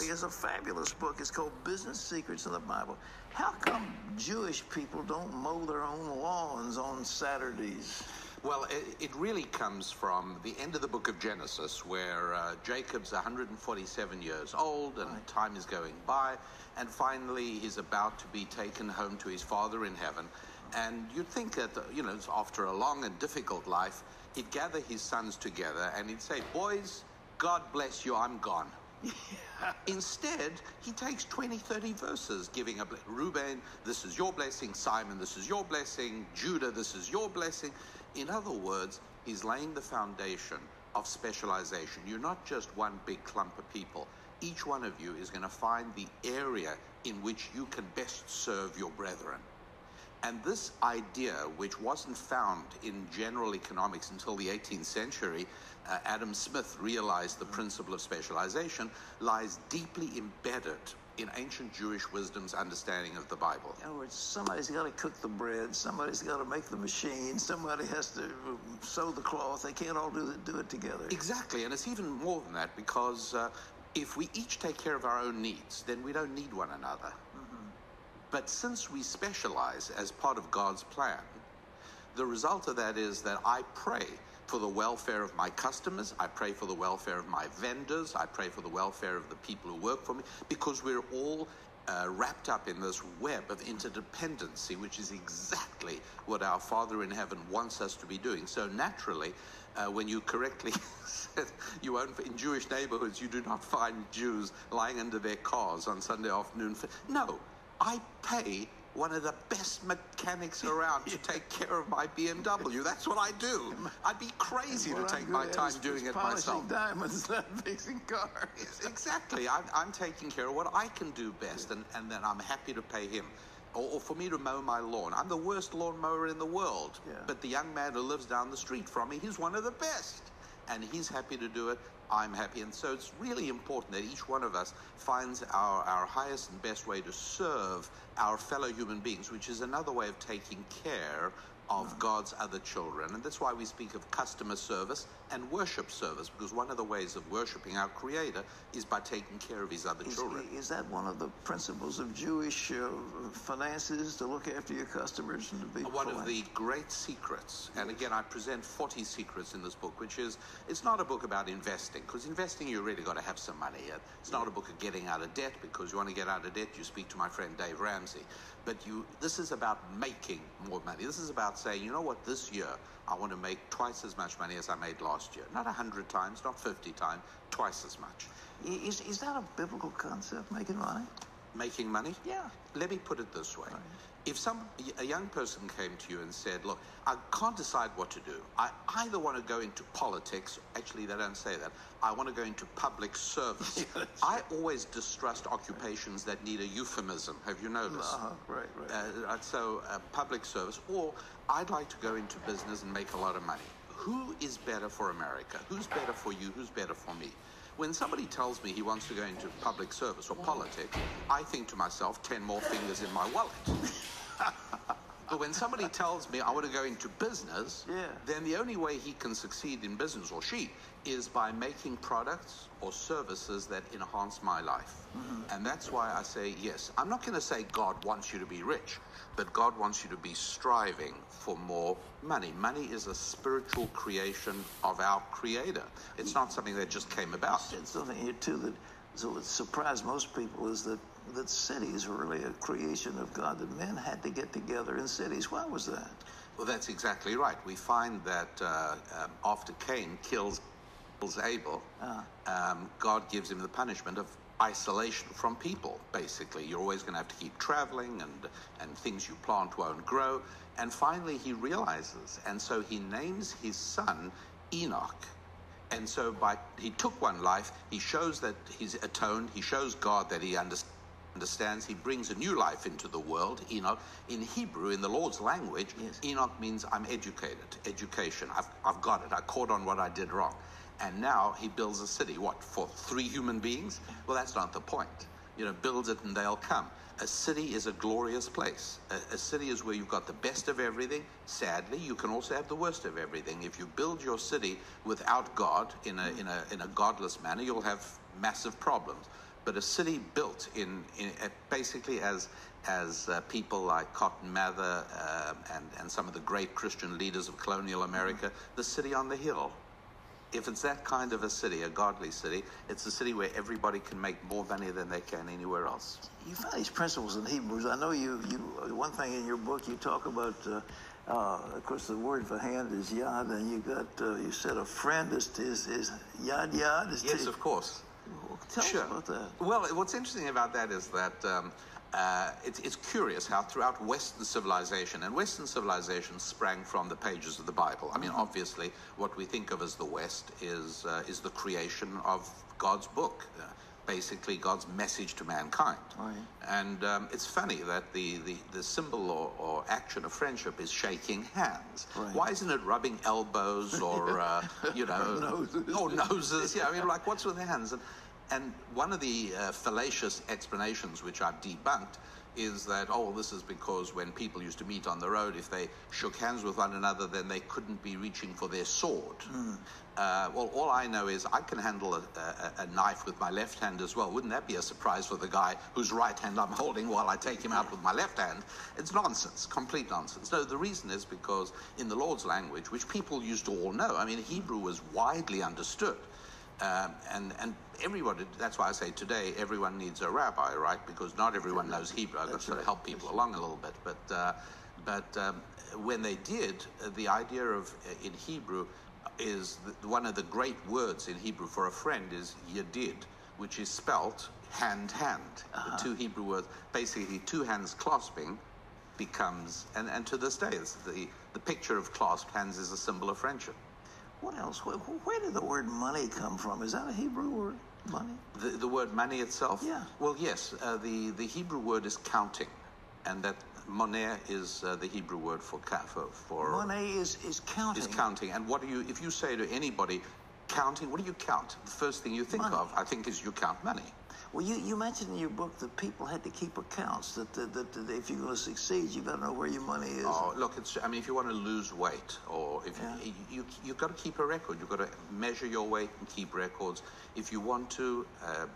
He has a fabulous book. It's called Business Secrets in the Bible. How come Jewish people don't mow their own lawns on Saturdays? Well, it, it really comes from the end of the book of Genesis, where uh, Jacob's 147 years old and Right. time is going by, and finally he's about to be taken home to his father in heaven. And you'd think that, uh, you know, after a long and difficult life, he'd gather his sons together and he'd say, Boys, God bless you, I'm gone. Instead, he takes 20, 30 verses giving a ble- Reuben, this is your blessing. Simon, this is your blessing. Judah, this is your blessing. In other words, he's laying the foundation of specialization. You're not just one big clump of people. Each one of you is going to find the area in which you can best serve your brethren. And this idea, which wasn't found in general economics until the 18th century, uh, Adam Smith realized the principle of specialization lies deeply embedded in ancient Jewish wisdom's understanding of the Bible. In other words, somebody's got to cook the bread, somebody's got to make the machine, somebody has to sew the cloth. They can't all do it, do it together. Exactly, and it's even more than that because uh, if we each take care of our own needs, then we don't need one another. But since we specialize as part of God's plan, the result of that is that I pray for the welfare of my customers, I pray for the welfare of my vendors, I pray for the welfare of the people who work for me, because we're all uh, wrapped up in this web of interdependency, which is exactly what our Father in heaven wants us to be doing. So naturally, uh, when you correctly you won't, in Jewish neighborhoods, you do not find Jews lying under their cars on Sunday afternoon. No, I pay one of the best mechanics around to take care of my BMW. That's what I do. I'd be crazy to take my time doing it myself. diamonds, not fixing cars. Yes, exactly. I'm, I'm taking care of what I can do best, and, and then I'm happy to pay him. Or, or for me to mow my lawn. I'm the worst lawn mower in the world. Yeah. But the young man who lives down the street from me, he's one of the best. And he's happy to do it. I'm happy. And so it's really important that each one of us finds our, our highest and best way to serve our fellow human beings, which is another way of taking care of God's other children. And that's why we speak of customer service and worship service, because one of the ways of worshiping our Creator is by taking care of His other Is, children. is that one of the principles of Jewish uh, finances to look after your customers and to be One of the great secrets, and again, I present 40 secrets in this book, which is it's not a book about investing, because investing, you really got to have some money. It's not a book of getting out of debt, because you want to get out of debt, you speak to my friend Dave Ramsey. But you, this is about making more money. This is about saying, you know what, this year I want to make twice as much money as I made last year. Not 100 times, not 50 times, twice as much. Is, is that a biblical concept, making money? Making money? Yeah. Let me put it this way. If some a young person came to you and said, "Look, I can't decide what to do. I either want to go into politics. Actually, they don't say that. I want to go into public service." I always distrust occupations that need a euphemism. Have you noticed? Uh-huh, right, right. Uh, so, uh, public service, or I'd like to go into business and make a lot of money. Who is better for America? Who's better for you? Who's better for me? When somebody tells me he wants to go into public service or politics, I think to myself, 10 more fingers in my wallet. But when somebody tells me I want to go into business, Yeah. then the only way he can succeed in business, or she, is by making products or services that enhance my life. Mm-hmm. And that's why I say, yes, I'm not going to say God wants you to be rich, but God wants you to be striving for more money. Money is a spiritual creation of our Creator, it's not something that just came about. I said something here too that so what surprised most people is that that cities were really a creation of God. That men had to get together in cities. Why was that? Well, that's exactly right. We find that uh, um, after Cain kills, kills Abel, um, God gives him the punishment of isolation from people, basically. You're always going to have to keep traveling, and, and things you plant won't grow. And finally, he realizes, and so he names his son Enoch. And so by he took one life, he shows that he's atoned, he shows God that he understands understands he brings a new life into the world enoch in hebrew in the lord's language. Yes. enoch means i'm educated. Education. I've, I've got it. I caught on what i did wrong. And now he builds a city what for three human beings? Well that's not the point. You know builds it and they'll come. A city is a glorious place. A, a city is where you've got the best of everything. Sadly you can also have the worst of everything. If you build your city without god in a, in a, in a godless manner you'll have massive problems but a city built in, in uh, basically as as uh, people like Cotton Mather uh, and and some of the great Christian leaders of colonial America, the city on the hill. If it's that kind of a city, a godly city, it's a city where everybody can make more money than they can anywhere else. You find these principles in Hebrews. I know you. You one thing in your book you talk about. Uh, uh, of course, the word for hand is yad, and you got uh, you said a friend is is, is yad yad. Is Yes, of course. Tell Sure. us about that. Well, what's interesting about that is that um, uh, it's, it's curious how throughout Western civilization, and Western civilization sprang from the pages of the Bible. I mean, obviously, what we think of as the West is uh, is the creation of God's book. Uh, Basically, God's message to mankind. Right. And um, it's funny that the, the, the symbol or, or action of friendship is shaking hands. Right. Why isn't it rubbing elbows or, uh, you know, Noses. or noses? Yeah, I mean, like, what's with hands? And, and one of the uh, fallacious explanations, which I've debunked, is that, oh, this is because when people used to meet on the road, if they shook hands with one another, then they couldn't be reaching for their sword. Uh, well, all I know is I can handle a, a, a knife with my left hand as well. Wouldn't that be a surprise for the guy whose right hand I'm holding while I take him out with my left hand? It's nonsense, complete nonsense. No, the reason is because in the Lord's language, which people used to all know, I mean, Hebrew was widely understood. Um, and and everybody, that's why I say today everyone needs a rabbi, right? Because not everyone knows Hebrew. I've got to right. help people along a little bit. But uh, but um, when they did, uh, the idea of uh, in Hebrew is one of the great words in Hebrew for a friend is yedid, which is spelt hand hand. Uh-huh. The two Hebrew words, basically two hands clasping, becomes and, and to this day, it's the the picture of clasped hands is a symbol of friendship. What else? Where, where did the word money come from? Is that a Hebrew word? Money? The, the word money itself? Yeah. Well, yes. Uh, the, the Hebrew word is counting, and that money is uh, the Hebrew word for for, for Money is is counting. is counting. And what do you? If you say to anybody, counting, what do you count? The first thing you think Money. of, I think, is you count money. Well, you, you mentioned in your book that people had to keep accounts. That, that, that, that if you're going to succeed, you've got to know where your money is. Oh, look, it's. I mean, if you want to lose weight, or if Yeah. you, you you've got to keep a record. You've got to measure your weight and keep records. If you want to uh,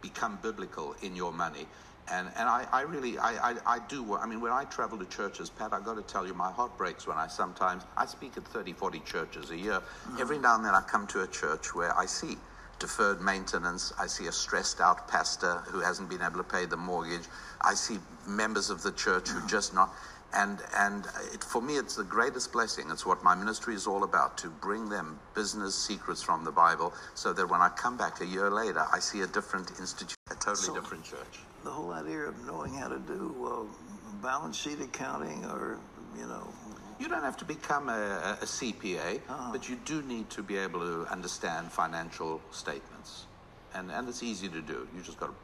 become biblical in your money, and and I, I really I, I I do. I mean, when I travel to churches, Pat, I've got to tell you, my heart breaks when I sometimes I speak at 30, 40 churches a year. Every now and then, I come to a church where I see. Deferred maintenance. I see a stressed out pastor who hasn't been able to pay the mortgage. I see members of the church who just not and and it, for me it's the greatest blessing it's what my ministry is all about to bring them business secrets from the bible so that when i come back a year later i see a different institute a totally So- different church The whole idea of knowing how to do uh, balance sheet accounting or, you know, you don't have to become a, a cpa Ah. but you do need to be able to understand financial statements and and it's easy to do you just got to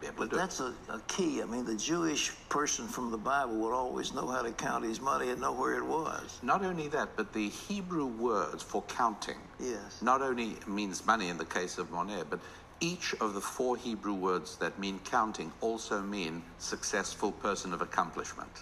be able but to do it that's a, a key. I mean, the Jewish person from the Bible would always know how to count his money and know where it was. not only that but the hebrew words for counting Yes. not only means money in the case of Monet, but each of the four Hebrew words that mean counting also mean successful person of accomplishment.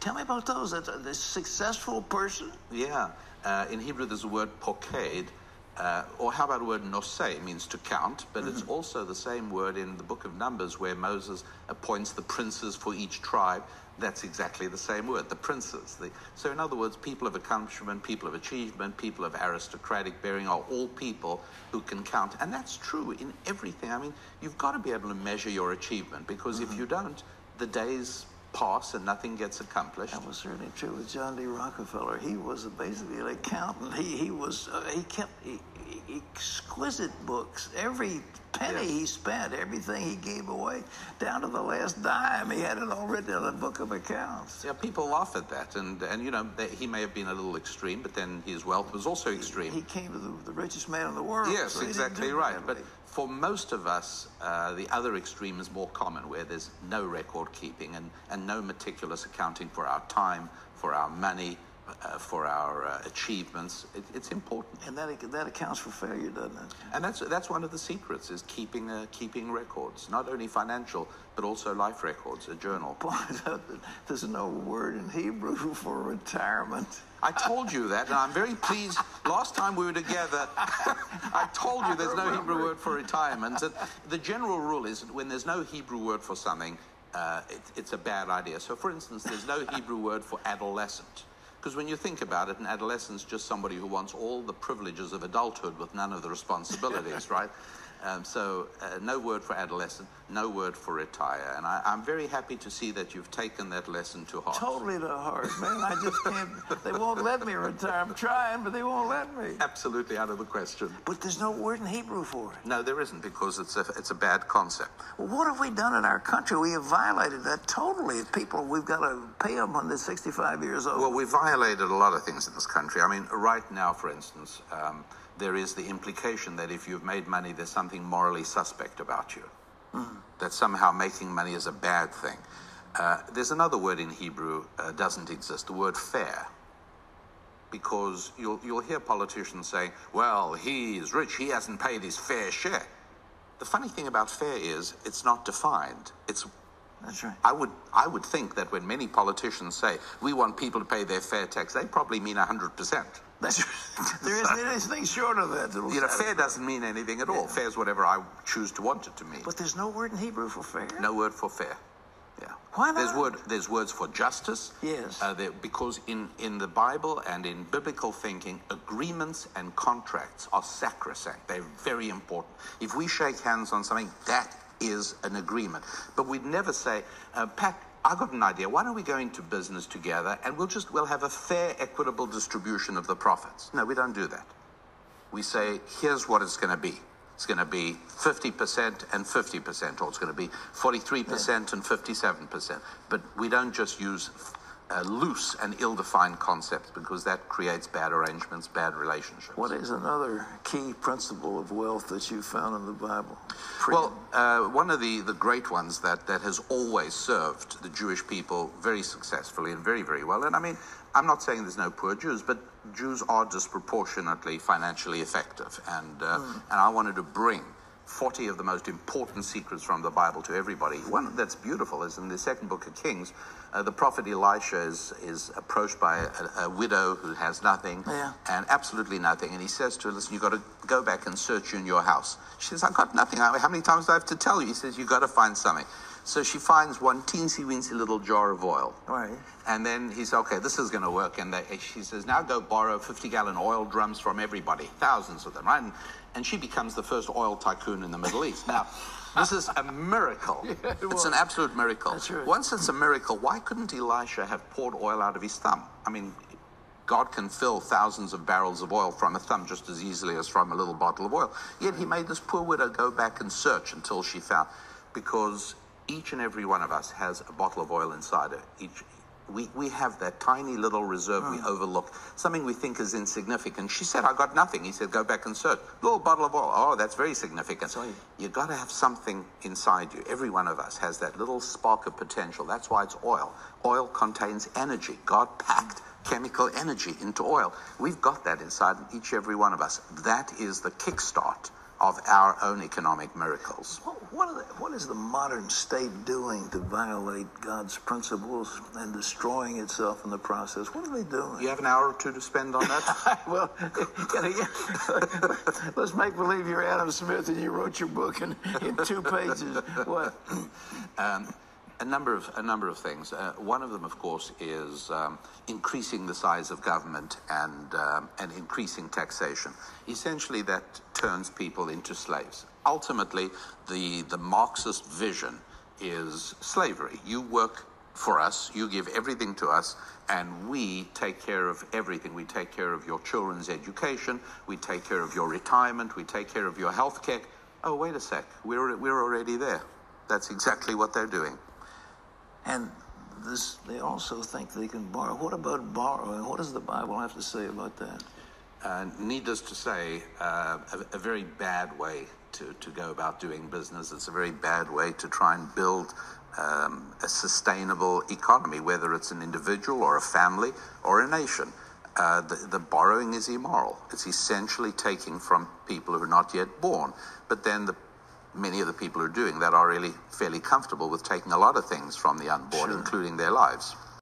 Tell me about those. That the successful person. Yeah, uh, in Hebrew there's a word poked, uh, or how about the word noseh? It means to count, but it's also the same word in the book of Numbers where Moses appoints the princes for each tribe. That's exactly the same word, the princes. The, so, in other words, people of accomplishment, people of achievement, people of aristocratic bearing are all people who can count. And that's true in everything. I mean, you've got to be able to measure your achievement because if you don't, the days and nothing gets accomplished. That was certainly true with John D. Rockefeller. He was basically an accountant. He he was uh, he kept e- e- exquisite books. Every penny Yes. he spent, everything he gave away, down to the last dime, he had it all written in a book of accounts. Yeah, people laugh at that, and and you know they, he may have been a little extreme, but then his wealth was also extreme. He came to the, the richest man in the world. yes, so exactly right. But for most of us, uh, the other extreme is more common, where there's no record keeping and and no meticulous accounting for our time, for our money, uh, for our uh, achievements. It, it's important. And that, that accounts for failure, doesn't it? And that's, that's one of the secrets is keeping, uh, keeping records, not only financial, but also life records, a journal. That there's no word in Hebrew for retirement. I told you that, and I'm very pleased. Last time we were together, I told you there's no Hebrew word for retirement. And the general rule is that when there's no Hebrew word for something, uh, it, it's a bad idea. So, for instance, there's no Hebrew word for adolescent. Because when you think about it, an adolescent's just somebody who wants all the privileges of adulthood with none of the responsibilities, right? Um, so, uh, no word for adolescent, no word for retire. And I, am very happy to see that you've taken that lesson to heart. Totally to heart, man. I just can't, they won't let me retire. I'm trying, but they won't let me. Absolutely out of the question. But there's no word in Hebrew for it. No, there isn't, because it's a, it's a bad concept. Well, what have we done in our country? We have violated that totally. People, we've got to pay them when they're 65 years old. Well, we violated a lot of things in this country. I mean, right now, for instance, um, there is the implication that if you've made money, there's something morally suspect about you. Mm. That somehow making money is a bad thing. Uh, there's another word in Hebrew uh, doesn't exist, the word fair. Because you'll, you'll hear politicians say, well, he's rich, he hasn't paid his fair share. The funny thing about fair is it's not defined. It's that's right. I would, I would think that when many politicians say we want people to pay their fair tax, they probably mean 100%. That's right. there isn't anything short of that. You know, fair doesn't mean anything at all. Yeah. Fair is whatever I choose to want it to mean. But there's no word in Hebrew for fair. No word for fair. Yeah. Why not? There's word. There's words for justice. Yes. Uh, because in in the Bible and in biblical thinking, agreements and contracts are sacrosanct. They're very important. If we shake hands on something, that is an agreement. But we'd never say, uh, Pat, I've got an idea. Why don't we go into business together and we'll just we'll have a fair, equitable distribution of the profits? No, we don't do that. We say, here's what it's going to be. It's going to be 50% and 50%, or it's going to be 43% yeah. and 57%. But we don't just use uh, loose and ill-defined concepts because that creates bad arrangements, bad relationships. What is another key principle of wealth that you found in the Bible? Freedom. Well, uh, one of the, the great ones that, that has always served the Jewish people very successfully and very, very well. And I mean, I'm not saying there's no poor Jews, but Jews are disproportionately financially effective. And, uh, mm. and I wanted to bring 40 of the most important secrets from the Bible to everybody. One that's beautiful is in the second book of Kings, uh, the prophet Elisha is, is approached by a, a widow who has nothing yeah. and absolutely nothing. And he says to her, Listen, you've got to go back and search in your house. She says, I've got nothing. How many times do I have to tell you? He says, You've got to find something. So she finds one teensy weensy little jar of oil. Right. And then he says, okay, this is going to work. And they, she says, now go borrow 50 gallon oil drums from everybody, thousands of them, right? And, and she becomes the first oil tycoon in the Middle East. Now, this is a miracle. Yeah, it it's an absolute miracle. Right. Once it's a miracle, why couldn't Elisha have poured oil out of his thumb? I mean, God can fill thousands of barrels of oil from a thumb just as easily as from a little bottle of oil. Yet he made this poor widow go back and search until she found, because each and every one of us has a bottle of oil inside it. Each, we, we have that tiny little reserve we hmm. overlook, something we think is insignificant. She said, I got nothing. He said, go back and search. Little bottle of oil. Oh, that's very significant. So you got to have something inside you. Every one of us has that little spark of potential. That's why it's oil. Oil contains energy. God packed chemical energy into oil. We've got that inside each every one of us. That is the kickstart of our own economic miracles. What, what, the, what is the modern state doing to violate God's principles and destroying itself in the process? What are they doing? You have an hour or two to spend on that? well, let's make believe you're Adam Smith and you wrote your book in, in two pages. What? Um, a number of a number of things. Uh, one of them, of course, is um, increasing the size of government and um, and increasing taxation. Essentially, that turns people into slaves. Ultimately, the the Marxist vision is slavery. You work for us, you give everything to us, and we take care of everything. We take care of your children's education, we take care of your retirement, we take care of your health care. Oh, wait a sec, we're, we're already there. That's exactly what they're doing. And this, they also think they can borrow. What about borrowing? What does the Bible have to say about that? Uh, needless to say, uh, a, a, very bad way to, to go about doing business. It's a very bad way to try and build um, a sustainable economy, whether it's an individual or a family or a nation. Uh, the, the, borrowing is immoral. It's essentially taking from people who are not yet born. But then the, many of the people who are doing that are really fairly comfortable with taking a lot of things from the unborn, sure. including their lives.